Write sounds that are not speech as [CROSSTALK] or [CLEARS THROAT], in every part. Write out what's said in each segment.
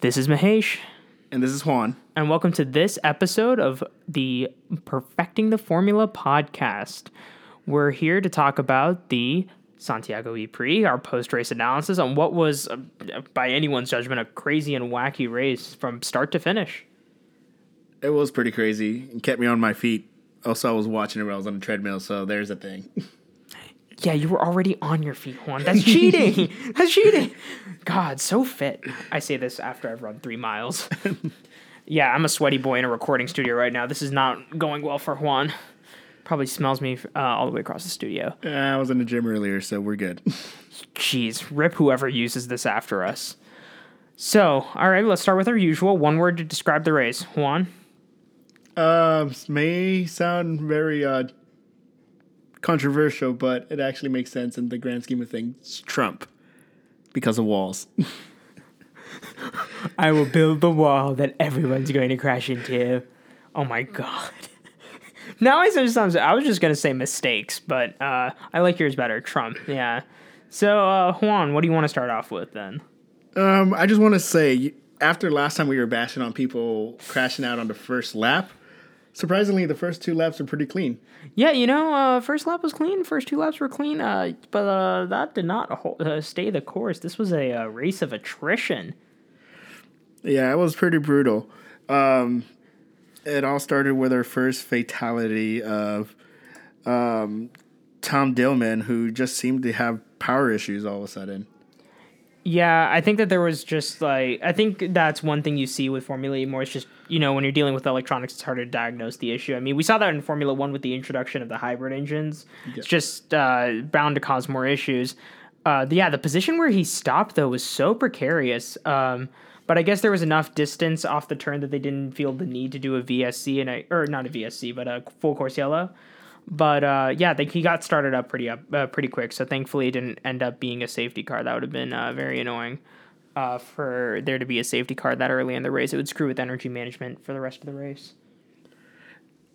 This is Mahesh, And this is Juan. and welcome to this episode of the Perfecting the Formula podcast. We're here to talk about the Santiago E-Prix, our post-race analysis on what was, uh, by anyone's judgment, a crazy and wacky race from start to finish. It was pretty crazy. It kept me on my feet. Also, I was watching it while I was on the treadmill, so there's a thing. [LAUGHS] Yeah, you were already on your feet, Juan. That's cheating. [LAUGHS] That's cheating. God, so fit. I say this after I've run three miles. [LAUGHS] yeah, I'm a sweaty boy in a recording studio right now. This is not going well for Juan. Probably smells me uh, all the way across the studio. Uh, I was in the gym earlier, so we're good. [LAUGHS] Jeez, rip whoever uses this after us. So, all right, let's start with our usual one word to describe the race. Juan. Um, may sound very uh, controversial, but it actually makes sense in the grand scheme of things. Trump, because of walls. [LAUGHS] I will build the wall that everyone's going to crash into. Oh my god. [LAUGHS] now I said something. I was just gonna say mistakes, but uh, I like yours better. Trump. Yeah. So uh, Juan, what do you want to start off with then? Um, I just want to say, after last time we were bashing on people crashing out on the first lap, surprisingly, the first two laps are pretty clean. Yeah, you know, uh, first lap was clean. First two laps were clean. Uh, but uh, that did not ho- uh, stay the course. This was a, uh race of attrition. Yeah, it was pretty brutal. Um, it all started with our first fatality of um, Tom Dillmann, who just seemed to have power issues all of a sudden. Yeah, I think that there was just like I think that's one thing you see with Formula E more. It's just you know when you're dealing with electronics, it's harder to diagnose the issue. I mean, we saw that in Formula One with the introduction of the hybrid engines. It's just uh, bound to cause more issues. Uh, yeah, the position where he stopped though was so precarious. Um, but I guess there was enough distance off the turn that they didn't feel the need to do a VSC and a or not a VSC, but a full course yellow. But uh, yeah, they, he got started up pretty up uh, pretty quick. So thankfully, it didn't end up being a safety car. That would have been uh, very annoying uh, for there to be a safety car that early in the race. It would screw with energy management for the rest of the race.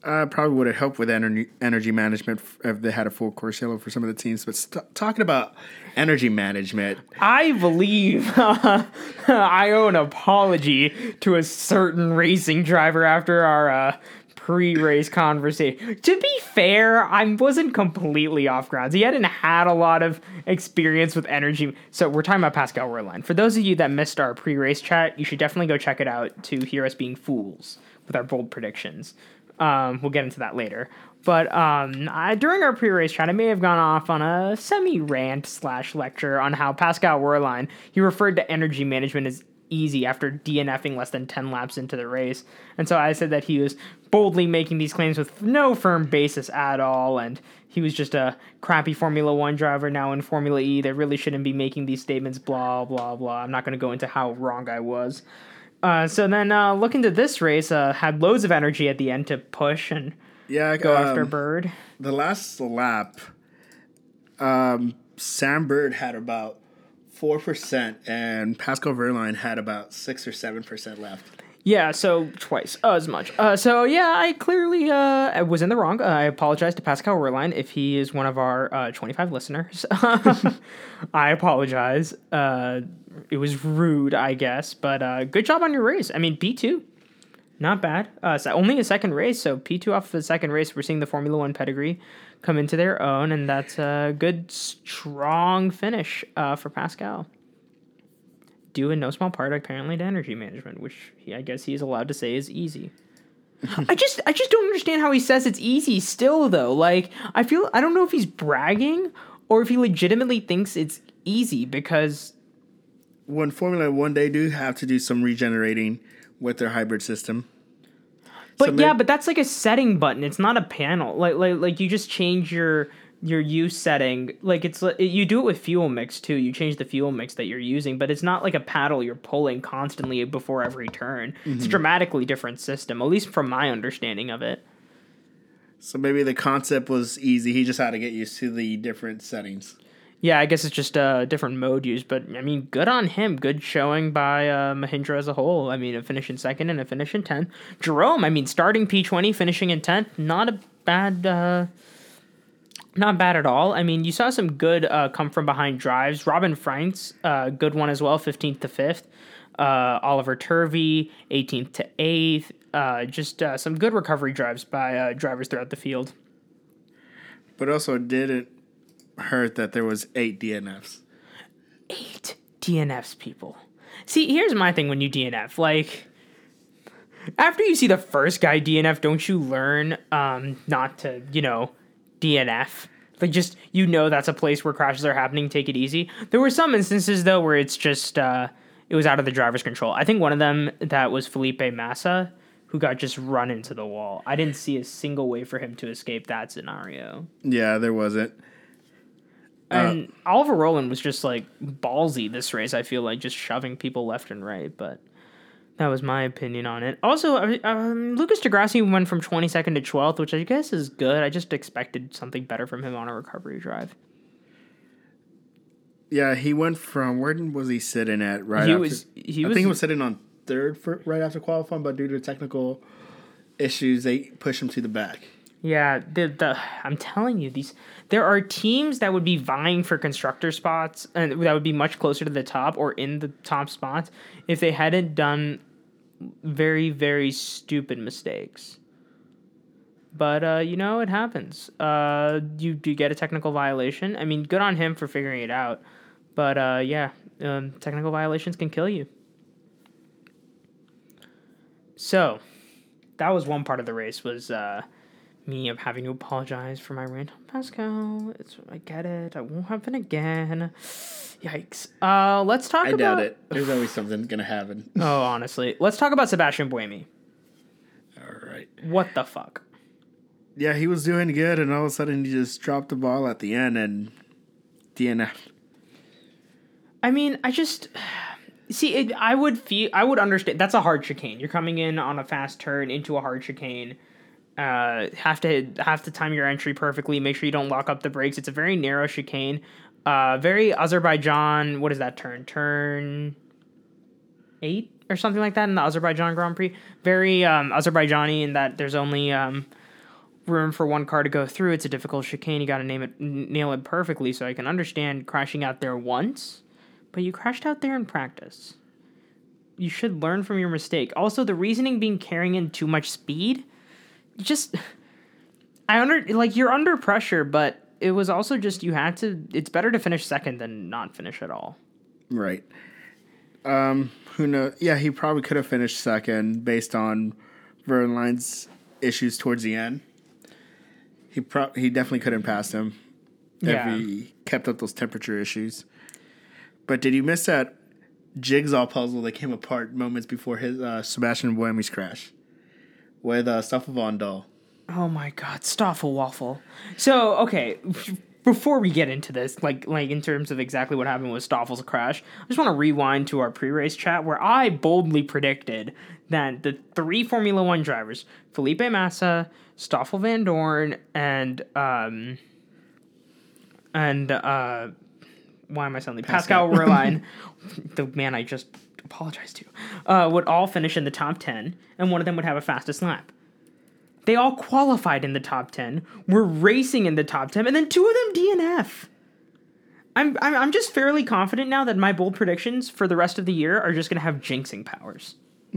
Uh, probably would have helped with energy energy management if they had a full course yellow for some of the teams. But st- talking about energy management, I believe [LAUGHS] I owe an apology to a certain racing driver after our uh, pre-race conversation. To be fair, I wasn't completely off grounds. He hadn't had a lot of experience with energy. So we're talking about Pascal Wehrlein. For those of you that missed our pre-race chat, you should definitely go check it out to hear us being fools with our bold predictions. Um, we'll get into that later. But um, I, during our pre-race chat, I may have gone off on a semi-rant slash lecture on how Pascal Wehrlein he referred to energy management as easy after DNFing less than 10 laps into the race. And so I said that he was boldly making these claims with no firm basis at all, and he was just a crappy Formula One driver now in Formula E that really shouldn't be making these statements, blah, blah, blah. I'm not going to go into how wrong I was. Uh, so then, uh, looking to this race, uh, had loads of energy at the end to push and yeah, go um, after Bird. the last lap, um, Sam Bird had about four percent, and Pascal Wehrlein had about six or seven percent left. Yeah, so twice as much. Uh, so yeah, I clearly uh, was in the wrong. Uh, I apologize to Pascal Wehrlein if he is one of our uh, 25 listeners. [LAUGHS] I apologize. Uh, it was rude, I guess, but uh, good job on your race. I mean, P2, not bad. Uh, so only a second race, so P2 off the second race. We're seeing the Formula One pedigree come into their own, and that's a good, strong finish uh, for Pascal due in no small part apparently to energy management, which he, I guess he is allowed to say is easy. [LAUGHS] I just I just don't understand how he says it's easy still though. Like I feel I don't know if he's bragging or if he legitimately thinks it's easy because When Formula One, they do have to do some regenerating with their hybrid system. But So yeah, may- but that's like a setting button. It's not a panel. Like like like you just change your your use setting. Like it's you do it with fuel mix too. You change the fuel mix that you're using, but it's not like a paddle you're pulling constantly before every turn. It's a mm-hmm. dramatically different system, at least from my understanding of it. So maybe the concept was easy. He just had to get used to the different settings. Yeah, I guess it's just a different mode used, but I mean, good on him. Good showing by uh, Mahindra as a whole. I mean, a finish in second and a finish in 10th. Jerome, I mean, starting P20, finishing in 10th, not a bad uh, Not bad at all. I mean, you saw some good uh, come from behind drives. Robin Frijns, uh, good one as well, 15th to 5th. Uh, Oliver Turvey, 18th to 8th. Uh, just uh, some good recovery drives by uh, drivers throughout the field. But also didn't hurt that there was eight DNFs. Eight DNFs, people. See, here's my thing when you DNF. Like, after you see the first guy DNF, don't you learn um, not to, you know, DNF? Like, just, you know, that's a place where crashes are happening. Take it easy. There were some instances, though, where it's just, uh, it was out of the driver's control. I think one of them that was Felipe Massa, who got just run into the wall. I didn't see a single way for him to escape that scenario. Yeah, there wasn't. And Oliver Rowland was just like ballsy this race. I feel like just shoving people left and right, but that was my opinion on it. Also, uh, um, Lucas di Grassi went from 22nd to 12th, which I guess is good. I just expected something better from him on a recovery drive. Yeah, he went from where was he sitting at? Right, He after, was- he I was- think he was sitting on third for right after qualifying, but due to technical issues, they pushed him to the back. Yeah, the the I'm telling you these there are teams that would be vying for constructor spots and that would be much closer to the top or in the top spots if they hadn't done very very stupid mistakes. But uh, you know it happens. Uh, you do get a technical violation. I mean, good on him for figuring it out. But uh, yeah, um, technical violations can kill you. So, that was one part of the race was uh, me of having to apologize for my rant on Pascal. It's I get it. It won't happen again. Yikes. Uh, let's talk about. I about. doubt it. There's always [LAUGHS] something gonna happen. Oh, honestly, let's talk about Sebastian Buemi. All right. What the fuck? Yeah, he was doing good, and all of a sudden he just dropped the ball at the end and DNF. I mean, I just see it. I would feel. I would understand. That's a hard chicane. You're coming in on a fast turn into a hard chicane. Uh, have to have to time your entry perfectly. Make sure you don't lock up the brakes. It's a very narrow chicane. Uh, very Azerbaijan. What is that turn? Turn eight or something like that in the Azerbaijan Grand Prix. Very um, Azerbaijani in that there's only um, room for one car to go through. It's a difficult chicane. You got to name it, nail it perfectly. So I can understand crashing out there once, but you crashed out there in practice. You should learn from your mistake. Also, the reasoning being carrying in too much speed, just I under like you're under pressure, but it was also just you had to. It's better to finish second than not finish at all. Right. Um, who knows? Yeah, he probably could have finished second based on Wehrlein's issues towards the end. He pro- he definitely couldn't pass him Yeah. if he kept up those temperature issues. But did you miss that jigsaw puzzle that came apart moments before his uh, Sebastian Buemi's crash with uh, Stoffel Vandoorne? Oh my god, Stoffel Waffle. So, okay, before we get into this, like like in terms of exactly what happened with Stoffel's crash, I just want to rewind to our pre-race chat where I boldly predicted that the three Formula One drivers, Felipe Massa, Stoffel Vandoorne, and um and uh why am I suddenly Pascal, Pascal. Wehrlein, [LAUGHS] the man I just apologized to, uh, would all finish in the top ten, and one of them would have a fastest lap. They all qualified in the top 10, were racing in the top 10, and then two of them DNF. I'm, I'm, I'm just fairly confident now that my bold predictions for the rest of the year are just going to have jinxing powers. [LAUGHS]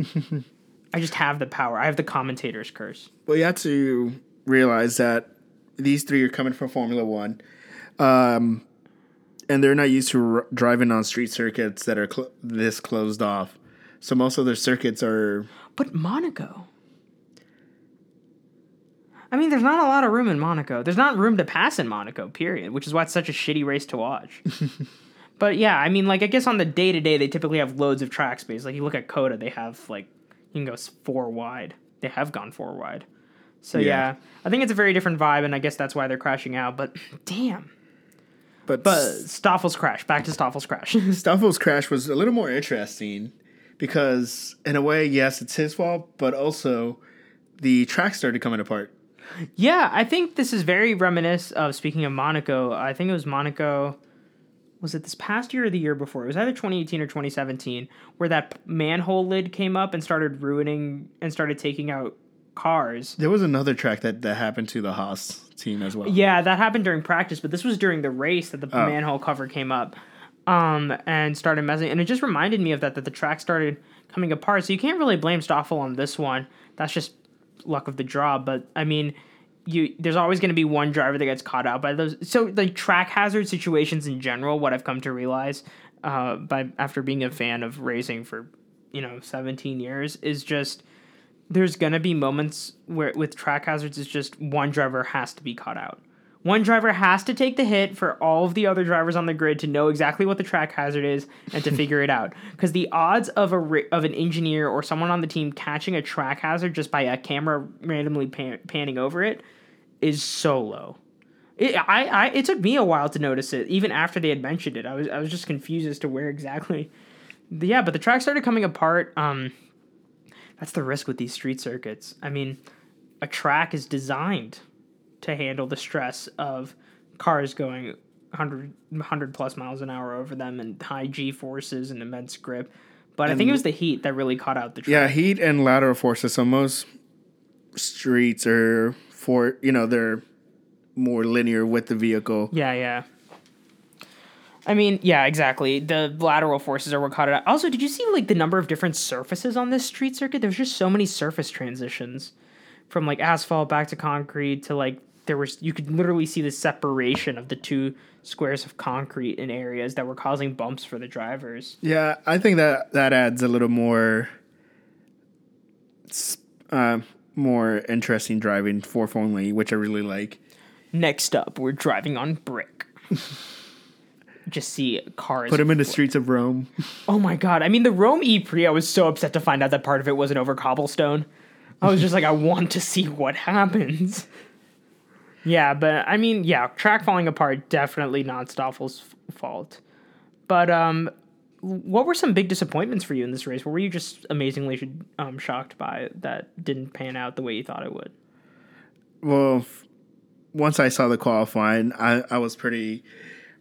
I just have the power. I have the commentator's curse. Well, you have to realize that these three are coming from Formula One, um, and they're not used to r- driving on street circuits that are cl- this closed off. So most of their circuits are But Monaco. I mean, there's not a lot of room in Monaco. There's not room to pass in Monaco, period, which is why it's such a shitty race to watch. [LAUGHS] but yeah, I mean, like, I guess on the day to day, they typically have loads of track space. Like, you look at COTA, they have, like, you can go four wide. They have gone four wide. So yeah. Yeah. I think it's a very different vibe, and I guess that's why they're crashing out. But [CLEARS THROAT] damn. But, But Stoffel's crash. Back to Stoffel's crash. [LAUGHS] Stoffel's crash was a little more interesting because in a way, yes, it's his fault, but also the track started coming apart. Yeah, I think this is very reminiscent of speaking of Monaco. I think it was Monaco. Was it this past year or the year before? It was either 2018 or 2017, where that manhole lid came up and started ruining and started taking out cars. There was another track that, that happened to the Haas team as well. Yeah, that happened during practice, but this was during the race that the manhole cover came up um, and started messing. And it just reminded me of that, that the track started coming apart. So you can't really blame Stoffel on this one. That's just luck of the draw. But I mean, you there's always going to be one driver that gets caught out by those. So like track hazard situations in general, what I've come to realize uh, by after being a fan of racing for you know 17 years is just there's gonna be moments where with track hazards it's just one driver has to be caught out. One driver has to take the hit for all of the other drivers on the grid to know exactly what the track hazard is and to figure it out. [LAUGHS] Because the odds of a of an engineer or someone on the team catching a track hazard just by a camera randomly pan- panning over it is so low. It, I, I, it took me a while to notice it, even after they had mentioned it. I was, I was just confused as to where exactly. [LAUGHS] Yeah, but the track started coming apart. Um, that's the risk with these street circuits. I mean, a track is designed to handle the stress of cars going 100, 100 plus miles an hour over them and high G forces and immense grip. But I think it was the heat that really caught out the track. Yeah, heat and lateral forces. So most streets are for you know they're more linear with the vehicle. Yeah, yeah. I mean, yeah, exactly. The lateral forces are what caught it out. Also, did you see like the number of different surfaces on this street circuit? There's just so many surface transitions from like asphalt back to concrete to like there was you could literally see the separation of the two squares of concrete in areas that were causing bumps for the drivers. Yeah, I think that that adds a little more, uh, more interesting driving for E, which I really like. Next up, we're driving on brick. [LAUGHS] just see cars. Put them in the streets of Rome. [LAUGHS] Oh my god! I mean, the Rome E Prix. I was so upset to find out that part of it wasn't over cobblestone. I was just like, I want to see what happens. Yeah, but I mean, yeah, track falling apart definitely not Stoffel's f- fault. But um, what were some big disappointments for you in this race? What were you just amazingly um, shocked by that didn't pan out the way you thought it would? Well, once I saw the qualifying, I, I was pretty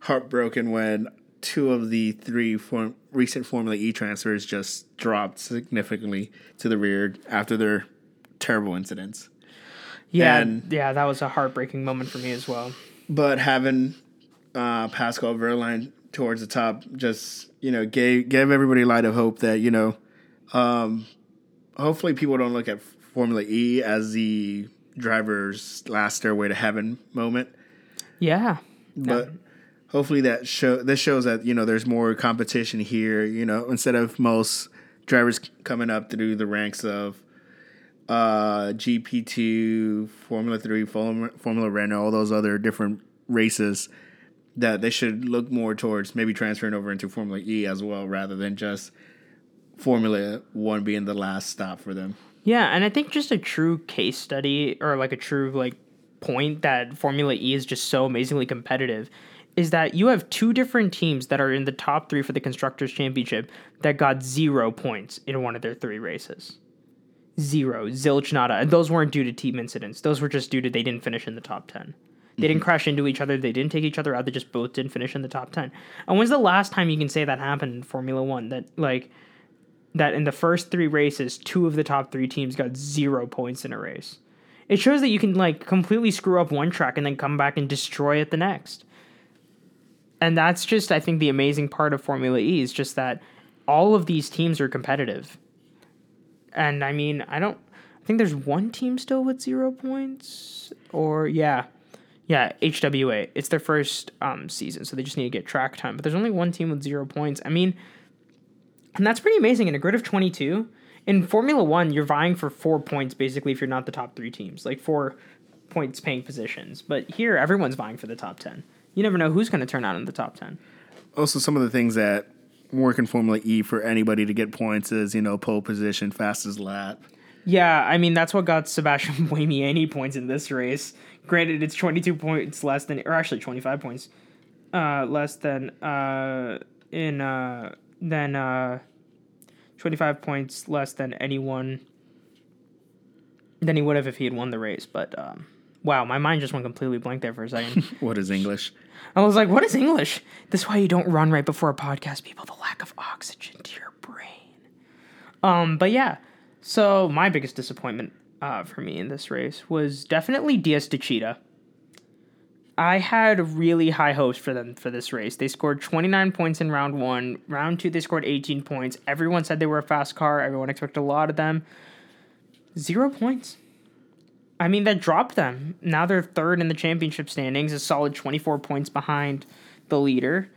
heartbroken when two of the three form, recent Formula E transfers just dropped significantly to the rear after their terrible incidents. Yeah, And- yeah, that was a heartbreaking moment for me as well. But having uh, Pascal Wehrlein towards the top just you know gave gave everybody light of hope that you know um, hopefully people don't look at Formula E as the driver's last stairway to heaven moment. Yeah, but hopefully that show this shows that you know there's more competition here you know instead of most drivers coming up through the ranks of uh gp2 formula 3 formula, formula renault all those other different races that they should look more towards maybe transferring over into formula e as well rather than just formula 1 being the last stop for them. Yeah, and I think just a true case study or like a true like point that Formula E is just so amazingly competitive is that you have two different teams that are in the top 3 for the constructors championship that got 0 points in one of their 3 races. Zero, zilch nada. And those weren't due to team incidents. Those were just due to they didn't finish in the top 10. They didn't mm-hmm. crash into each other. They didn't take each other out. They just both didn't finish in the top 10. And when's the last time you can say that happened in Formula 1 that like that in the first three races, two of the top three teams got zero points in a race. It shows that you can like completely screw up one track and then come back and destroy it the next. And that's just, I think, the amazing part of Formula E is just that all of these teams are competitive. And I mean, I don't, I think there's one team still with zero points, or yeah, yeah, HWA. It's their first um, season, so they just need to get track time. But there's only one team with zero points. I mean, and that's pretty amazing in a grid of 22. In Formula One, you're vying for four points basically if you're not the top three teams, like four points paying positions. But here, everyone's vying for the top 10. You never know who's going to turn out in the top 10. also some of the things that work in Formula E for anybody to get points is you know pole position, fastest lap. Yeah, I mean, that's what got Sebastian [LAUGHS] Buemi any points in this race. Granted, it's 22 points less than, or actually 25 points uh, less than, uh, in, uh, than, uh, 25 points less than anyone than he would have if he had won the race. But, um, wow, my mind just went completely blank there for a second. [LAUGHS] What is English? I was like, what is English? This is why you don't run right before a podcast, people. The lack of oxygen to your brain. Um, but yeah. So my biggest disappointment uh, for me in this race was definitely DS Techeetah. I had really high hopes for them for this race. They scored 29 points in round one. Round two, they scored 18 points. Everyone said they were a fast car. Everyone expected a lot of them. Zero points. I mean, that dropped them. Now they're third in the championship standings, a solid 24 points behind the leader.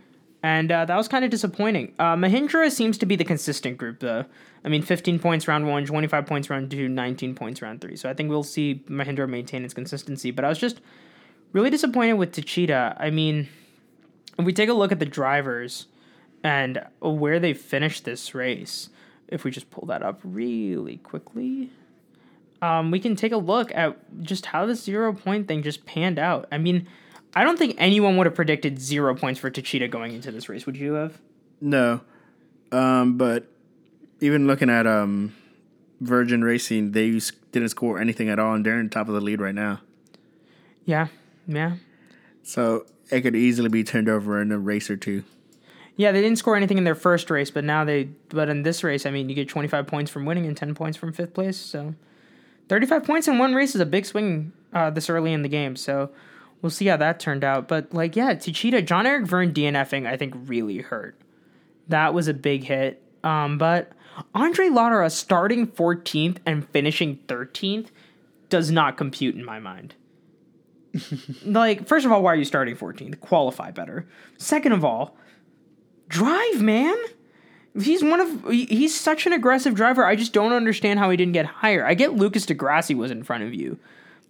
And uh, that was kind of disappointing. Uh, Mahindra seems to be the consistent group, though. I mean, 15 points round one, 25 points round two, 19 points round three. So I think we'll see Mahindra maintain its consistency. But I was just really disappointed with Techeetah. I mean, if we take a look at the drivers and where they finished this race, if we just pull that up really quickly, um, we can take a look at just how the zero point thing just panned out. I mean, I don't think anyone would have predicted zero points for Techeetah going into this race. Would you have? No, um, but even looking at um, Virgin Racing, they didn't score anything at all, and they're in top of the lead right now. Yeah, yeah. So it could easily be turned over in a race or two. Yeah, they didn't score anything in their first race, but now they. But in this race, I mean, you get twenty five points from winning and ten points from fifth place. So, thirty five points in one race is a big swing uh, this early in the game. So, we'll see how that turned out. But like, yeah, Techeetah, Jean-Eric Vergne DNFing, I think really hurt. That was a big hit. Um, but Andre Lotterer starting 14th and finishing 13th does not compute in my mind. [LAUGHS] like, first of all, why are you starting 14th? Qualify better. Second of all, drive, man. He's one of he's such an aggressive driver. I just don't understand how he didn't get higher. I get Lucas di Grassi was in front of you,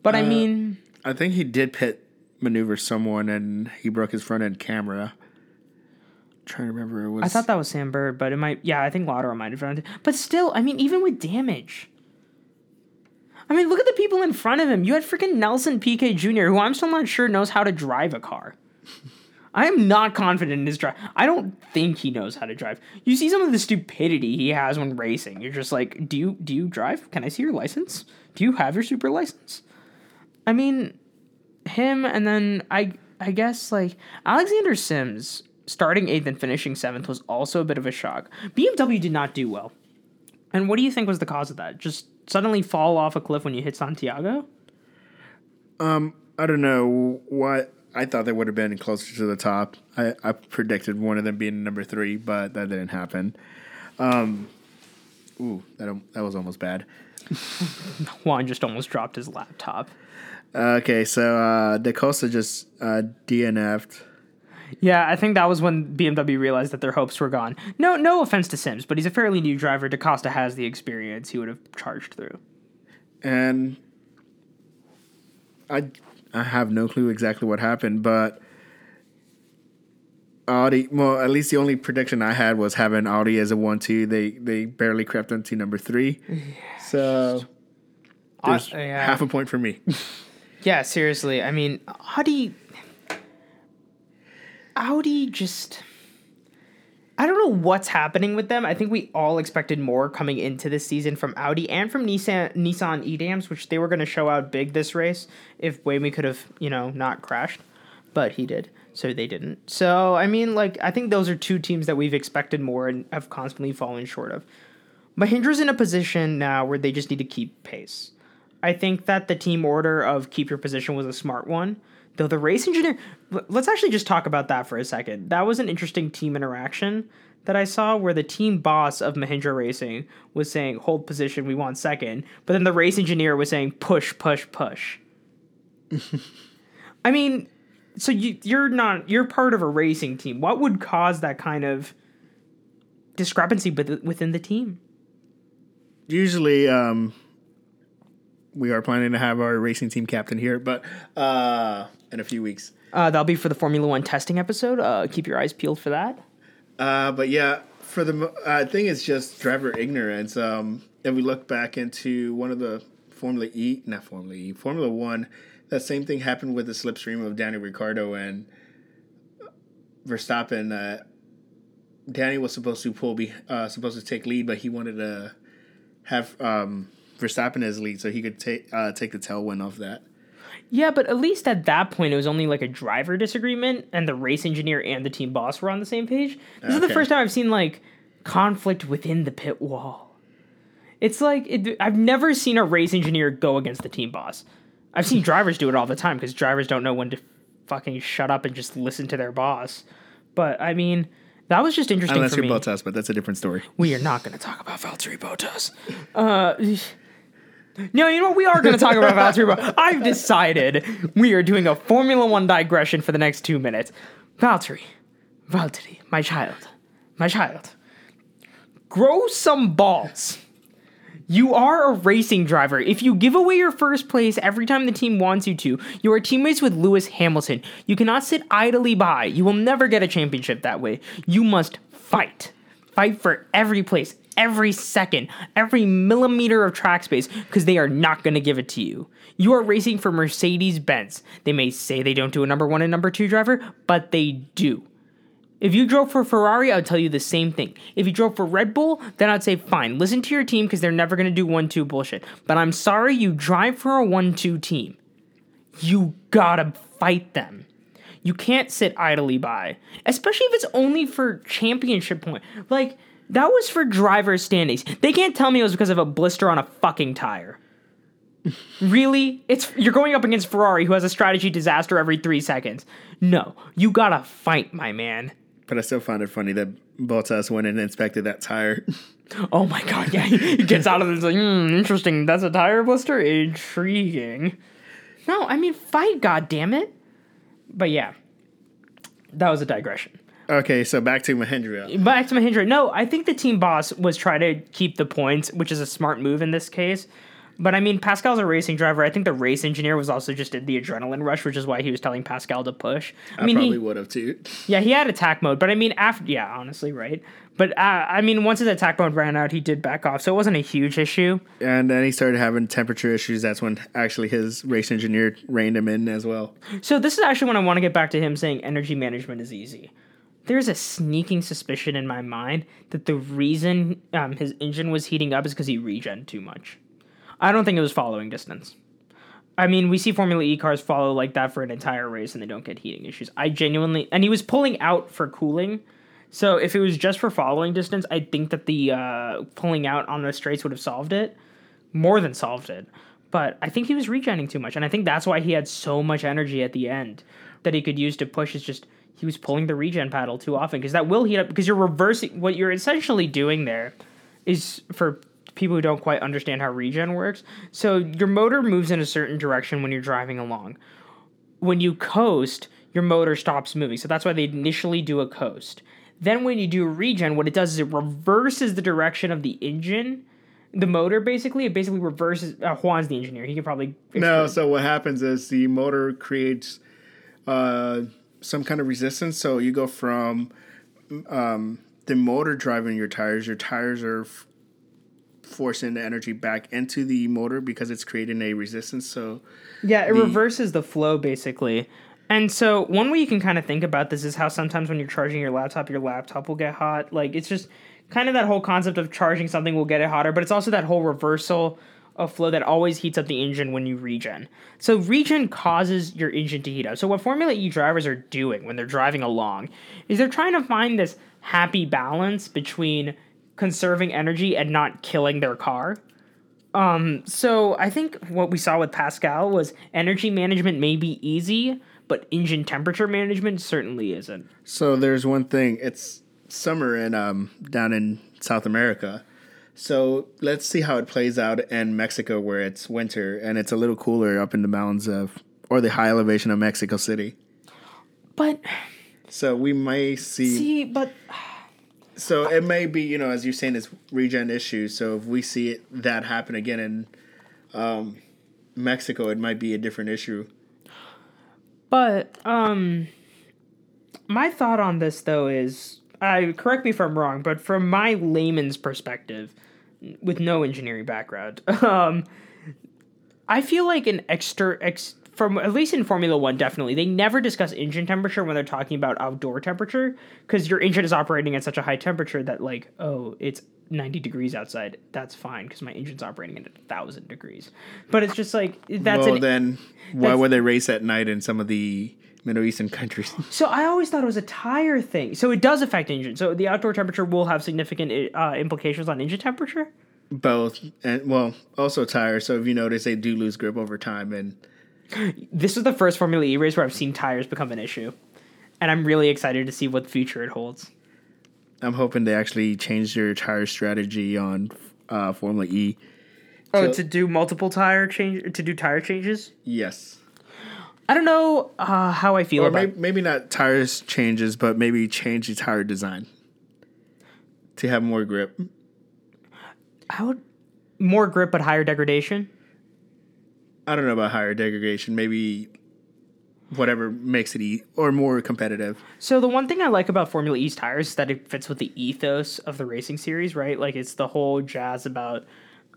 but I uh, mean, I think he did pit maneuver someone and he broke his front end camera. trying to remember it was. I thought that was Sam Bird, but it might. Yeah, I think Lotterer might have done it. But still, I mean, even with damage. I mean, look at the people in front of him. You had freaking Nelson Piquet Jr., who I'm still not sure knows how to drive a car. [LAUGHS] I am not confident in his drive. I don't think he knows how to drive. You see some of the stupidity he has when racing. You're just like, do you do you drive? Can I see your license? Do you have your super license? I mean, him and then I I guess like Alexander Sims starting eighth and finishing seventh was also a bit of a shock. BMW did not do well. And what do you think was the cause of that? Just suddenly fall off a cliff when you hit Santiago? Um, I don't know what I thought they would have been closer to the top. I, I predicted one of them being number three, but that didn't happen. Um, ooh, that that was almost bad. [LAUGHS] Juan just almost dropped his laptop. Okay, so uh, Da Costa just uh, DNF'd. Yeah, I think that was when BMW realized that their hopes were gone. No, no offense to Sims, but he's a fairly new driver. Da Costa has the experience; he would have charged through. And I, I have no clue exactly what happened, but Audi. Well, at least the only prediction I had was having Audi as a one-two. They they barely crept into number three, so there's yeah. half a point for me. [LAUGHS] Yeah, seriously. I mean, Audi. Audi just. I don't know what's happening with them. I think we all expected more coming into this season from Audi and from Nissan Nissan e.dams, which they were going to show out big this race if Buemi could have, you know, not crashed, but he did, so they didn't. So I mean, like I think those are two teams that we've expected more and have constantly fallen short of. Mahindra's in a position now where they just need to keep pace. I think that the team order of keep your position was a smart one. Though the race engineer, let's actually just talk about that for a second. That was an interesting team interaction that I saw where the team boss of Mahindra Racing was saying, hold position, we want second. But then the race engineer was saying, push, push, push. [LAUGHS] I mean, so you, you're not, you're part of a racing team. What would cause that kind of discrepancy within the team? Usually, um, we are planning to have our racing team captain here, but uh, in a few weeks. Uh, that'll be for the Formula One testing episode. Uh, keep your eyes peeled for that. Uh, but yeah, for the uh, thing is just driver ignorance. Um, if we look back into one of the Formula E, not Formula E, Formula One, that same thing happened with the slipstream of Danny Ricciardo and Verstappen. Uh, Danny was supposed to pull, be uh, supposed to take lead, but he wanted to have um, Verstappen as lead so he could take uh, take the tailwind off that. Yeah, but at least at that point, it was only like a driver disagreement, and the race engineer and the team boss were on the same page. This is the first time I've seen like conflict within the pit wall. It's like it, I've never seen a race engineer go against the team boss. I've seen drivers do it all the time because drivers don't know when to fucking shut up and just listen to their boss. But I mean, that was just interesting Unless for you're me. Bottas, but that's a different story. We are not going to talk about Valtteri Bottas. Uh, no, you know what? We are going to talk about Valtteri. I've decided we are doing a Formula One digression for the next two minutes. Valtteri, Valtteri, my child, my child, grow some balls. You are a racing driver. If you give away your first place every time the team wants you to, you are teammates with Lewis Hamilton. You cannot sit idly by. You will never get a championship that way. You must fight. Fight for every place, every second, every millimeter of track space, because they are not going to give it to you. You are racing for Mercedes Benz. They may say they don't do a number one and number two driver, but they do. If you drove for Ferrari, I would tell you the same thing. If you drove for Red Bull, then I'd say fine, listen to your team because they're never going to do 1 2 bullshit. But I'm sorry you drive for a 1 2 team. You gotta fight them. You can't sit idly by, especially if it's only for championship point. Like, that was for driver standings. They can't tell me it was because of a blister on a fucking tire. really? It's you're going up against Ferrari who has a strategy disaster every 3 seconds. No, you gotta fight, my man. But I still find it funny that Bottas went and inspected that tire. [LAUGHS] Oh my god, yeah. He gets out of this like, hmm, interesting. That's a tire blister? Intriguing. No, I mean fight, god damn it. But yeah. That was a digression. Okay, so back to Mahindra. Back to Mahindra. No, I think the team boss was trying to keep the points, which is a smart move in this case. But I mean, Pascal's a racing driver. I think the race engineer was also just in the adrenaline rush, which is why he was telling Pascal to push. I, I mean, probably would have too. yeah, he had attack mode, but I mean, after yeah, honestly, right. But uh, I mean, once his attack mode ran out, he did back off, so it wasn't a huge issue. And then he started having temperature issues. That's when actually his race engineer reined him in as well. So this is actually when I want to get back to him saying energy management is easy. There's a sneaking suspicion in my mind that the reason um, his engine was heating up is because he regen too much. I don't think it was following distance. I mean, we see Formula E cars follow like that for an entire race and they don't get heating issues. I genuinely, and he was pulling out for cooling. So if it was just for following distance, I think that the uh, pulling out on the straights would have solved it, more than solved it. But I think he was regenning too much, and I think that's why he had so much energy at the end that he could use to push. Is just he was pulling the regen paddle too often because that will heat up because you're reversing what you're essentially doing there is for people who don't quite understand how regen works. So your motor moves in a certain direction when you're driving along. When you coast, your motor stops moving. So that's why they initially do a coast. Then when you do a regen, what it does is it reverses the direction of the engine, the motor basically. It basically reverses. Uh, Juan's the engineer. He could probably No, so what happens is the motor creates uh, some kind of resistance. So you go from um, the motor driving your tires. Your tires are f- forcing the energy back into the motor because it's creating a resistance. So Yeah, it reverses the flow basically. And so one way you can kind of think about this is how sometimes when you're charging your laptop, your laptop will get hot. Like it's just kind of that whole concept of charging something will get it hotter, but it's also that whole reversal of flow that always heats up the engine when you regen. So regen causes your engine to heat up. So what Formula E drivers are doing when they're driving along is they're trying to find this happy balance between conserving energy and not killing their car. Um, so I think what we saw with Pascal was energy management may be easy, but engine temperature management certainly isn't. So there's one thing. It's summer in um down in South America. So let's see how it plays out in Mexico where it's winter and it's a little cooler up in the mountains of or the high elevation of Mexico City. But So we may see, see, but so it may be, you know, as you're saying it's regen issues. So if we see it, that happen again in um Mexico, it might be a different issue. but um my thought on this though is I correct me if I'm wrong, but from my layman's perspective, with no engineering background, [LAUGHS] um I feel like an extra ex from at least in Formula One, definitely they never discuss engine temperature when they're talking about outdoor temperature because your engine is operating at such a high temperature that like oh it's 90 degrees outside that's fine because my engine's operating at a thousand degrees. But it's just like that's well, an then why would they race at night in some of the Middle Eastern countries? [LAUGHS] So I always thought it was a tire thing. So it does affect engine. So the outdoor temperature will have significant uh, implications on engine temperature. Both and well, also tires. So if you notice, they do lose grip over time, and [GASPS] This is the first Formula E race where I've seen tires become an issue, and I'm really excited to see what future it holds. I'm hoping they actually change their tire strategy on uh, Formula E. Oh, So- to do multiple tire change to do tire changes. Yes, I don't know uh, how I feel or about. maybe, maybe not tires changes, but maybe change the tire design to have more grip. I would more grip but higher degradation. I don't know about higher degradation. Maybe whatever makes it e or more competitive. So the one thing I like about Formula E's tires is that it fits with the ethos of the racing series, right? Like it's the whole jazz about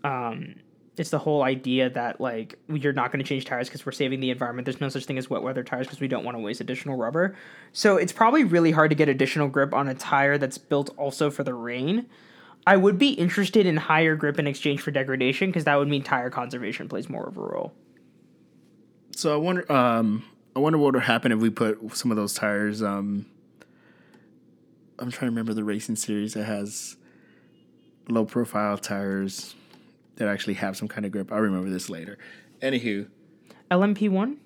um it's the whole idea that like you're not going to change tires because we're saving the environment. There's no such thing as wet weather tires because we don't want to waste additional rubber. So it's probably really hard to get additional grip on a tire that's built also for the rain. I would be interested in higher grip in exchange for degradation because that would mean tire conservation plays more of a role. So I wonder. Um, I wonder what would happen if we put some of those tires. Um, I'm trying to remember the racing series that has low profile tires that actually have some kind of grip. I'll remember this later. Anywho, LMP1?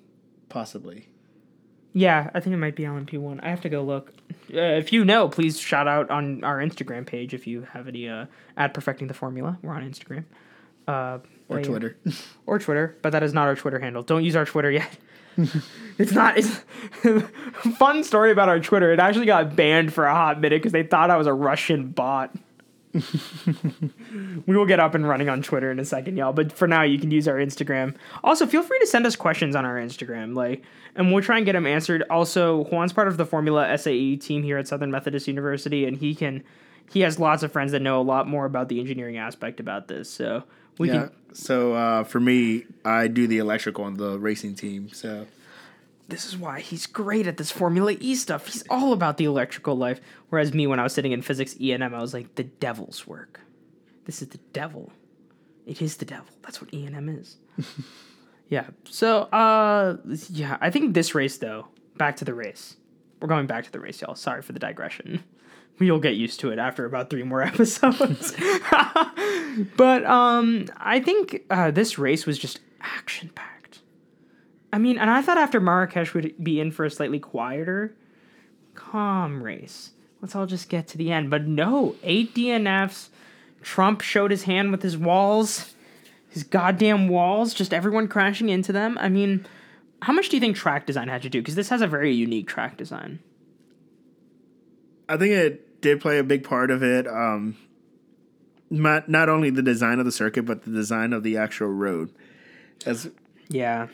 possibly. Yeah, I think it might be LMP1. I have to go look. Uh, if you know, please shout out on our Instagram page if you have any uh, at perfecting the formula. We're on Instagram. Uh, Or but yeah. Twitter. [LAUGHS] or Twitter, but that is not our Twitter handle. Don't use our Twitter yet. [LAUGHS] it's not. It's [LAUGHS] fun story about our Twitter. It actually got banned for a hot minute because they thought I was a Russian bot. [LAUGHS] we will get up and running on Twitter in a second, y'all. But for now, you can use our Instagram. Also, feel free to send us questions on our Instagram, like, and we'll try and get them answered. Also, Juan's part of the Formula SAE team here at Southern Methodist University, and he can. He has lots of friends that know a lot more about the engineering aspect about this, so we yeah. can So uh, for me, I do the electrical on the racing team. So this is why he's great at this Formula E stuff. He's all about the electrical life. Whereas me, when I was sitting in physics E and M, I was like, the devil's work. This is the devil. It is the devil. That's what E and M is. [LAUGHS] yeah. So, uh, yeah, I think this race though. Back to the race. We're going back to the race, y'all. Sorry for the digression. [LAUGHS] You'll get used to it after about three more [LAUGHS] episodes. but um, I think uh, this race was just action packed. I mean, and I thought after Marrakesh would be in for a slightly quieter, calm race. Let's all just get to the end. But no, eight DNFs. Trump showed his hand with his walls, his goddamn walls, just everyone crashing into them. I mean, how much do you think track design had to do? Because this has a very unique track design. I think it did play a big part of it. Um, not not only the design of the circuit, but the design of the actual road, as Yeah.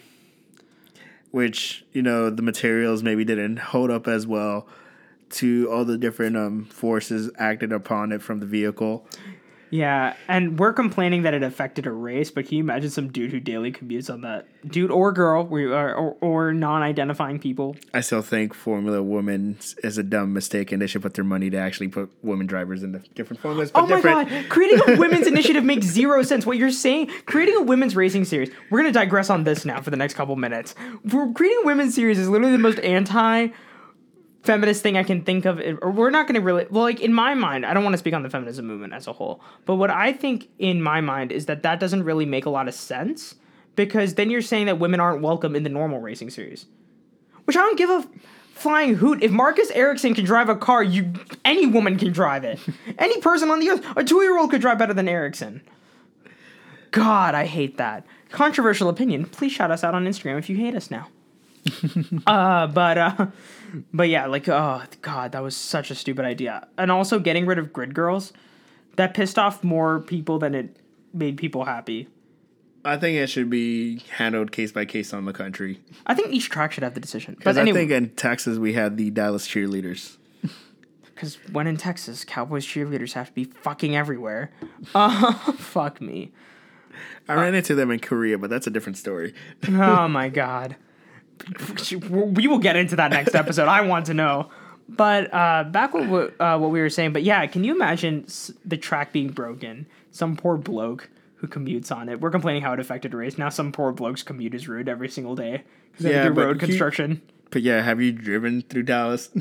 Which you know the materials maybe didn't hold up as well to all the different um, forces acted upon it from the vehicle. Yeah, and we're complaining that it affected a race, but can you imagine some dude who daily commutes on that dude or girl, we or, or, or non-identifying people? I still think Formula Women is a dumb mistake, and they should put their money to actually put women drivers into different formulas. But Oh my different. god, creating a women's initiative makes zero sense. What you're saying, creating a women's racing series. We're gonna digress on this now for the next couple minutes. We're creating a women's series is literally the most anti. Feminist thing I can think of, or we're not going to really. Well, like in my mind, I don't want to speak on the feminism movement as a whole, but what I think in my mind is that that doesn't really make a lot of sense because then you're saying that women aren't welcome in the normal racing series, which I don't give a flying hoot. If Marcus Ericsson can drive a car, you any woman can drive it. [LAUGHS] any person on the earth, a two year old could drive better than Erickson. God, I hate that. Controversial opinion. Please shout us out on Instagram if you hate us now. [LAUGHS] uh, but uh, but yeah, like oh god, that was such a stupid idea. And also getting rid of grid girls, that pissed off more people than it made people happy. I think it should be handled case by case on the country. I think each track should have the decision. But anyway, I think in Texas we had the Dallas cheerleaders. [LAUGHS] because when in Texas, Cowboys cheerleaders have to be fucking everywhere. [LAUGHS] Uh, fuck me. I ran into them in Korea, but that's a different story. oh my god. [LAUGHS] We will get into that next episode. I want to know. But uh, back what uh, what we were saying. But yeah, can you imagine s- the track being broken? Some poor bloke who commutes on it. We're complaining how it affected race. Now some poor bloke's commute is ruined every single day because Yeah, have to do road he- construction. But yeah, have you driven through Dallas? [LAUGHS]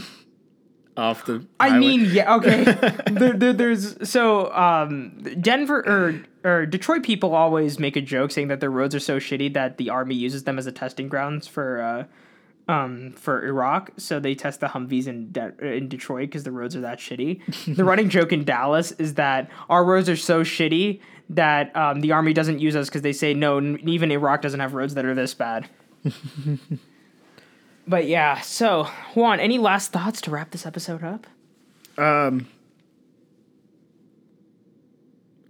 off the. I mean, yeah, okay. [LAUGHS] there, there, there's so um, Denver or or Detroit people always make a joke saying that their roads are so shitty that the army uses them as a testing grounds for uh, um, for Iraq. So they test the Humvees in De- in Detroit because the roads are that shitty. [LAUGHS] the running joke in Dallas is that our roads are so shitty that um, the army doesn't use us because they say no, n- even Iraq doesn't have roads that are this bad. [LAUGHS] but yeah, so Juan, any last thoughts to wrap this episode up? Um,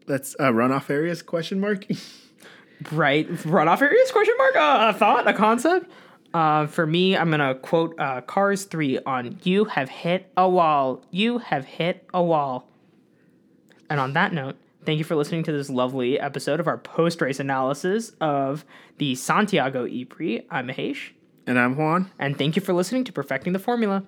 that's uh, runoff areas? Question mark. [LAUGHS] Right. Runoff areas? Question mark. Uh, a thought? A concept? Uh, for me, I'm gonna quote uh, Cars Three on "You have hit a wall. You have hit a wall." And on that note, thank you for listening to this lovely episode of our post-race analysis of the Santiago E-Prix. I'm Mahesh, and I'm Juan. and thank you for listening to Perfecting the Formula.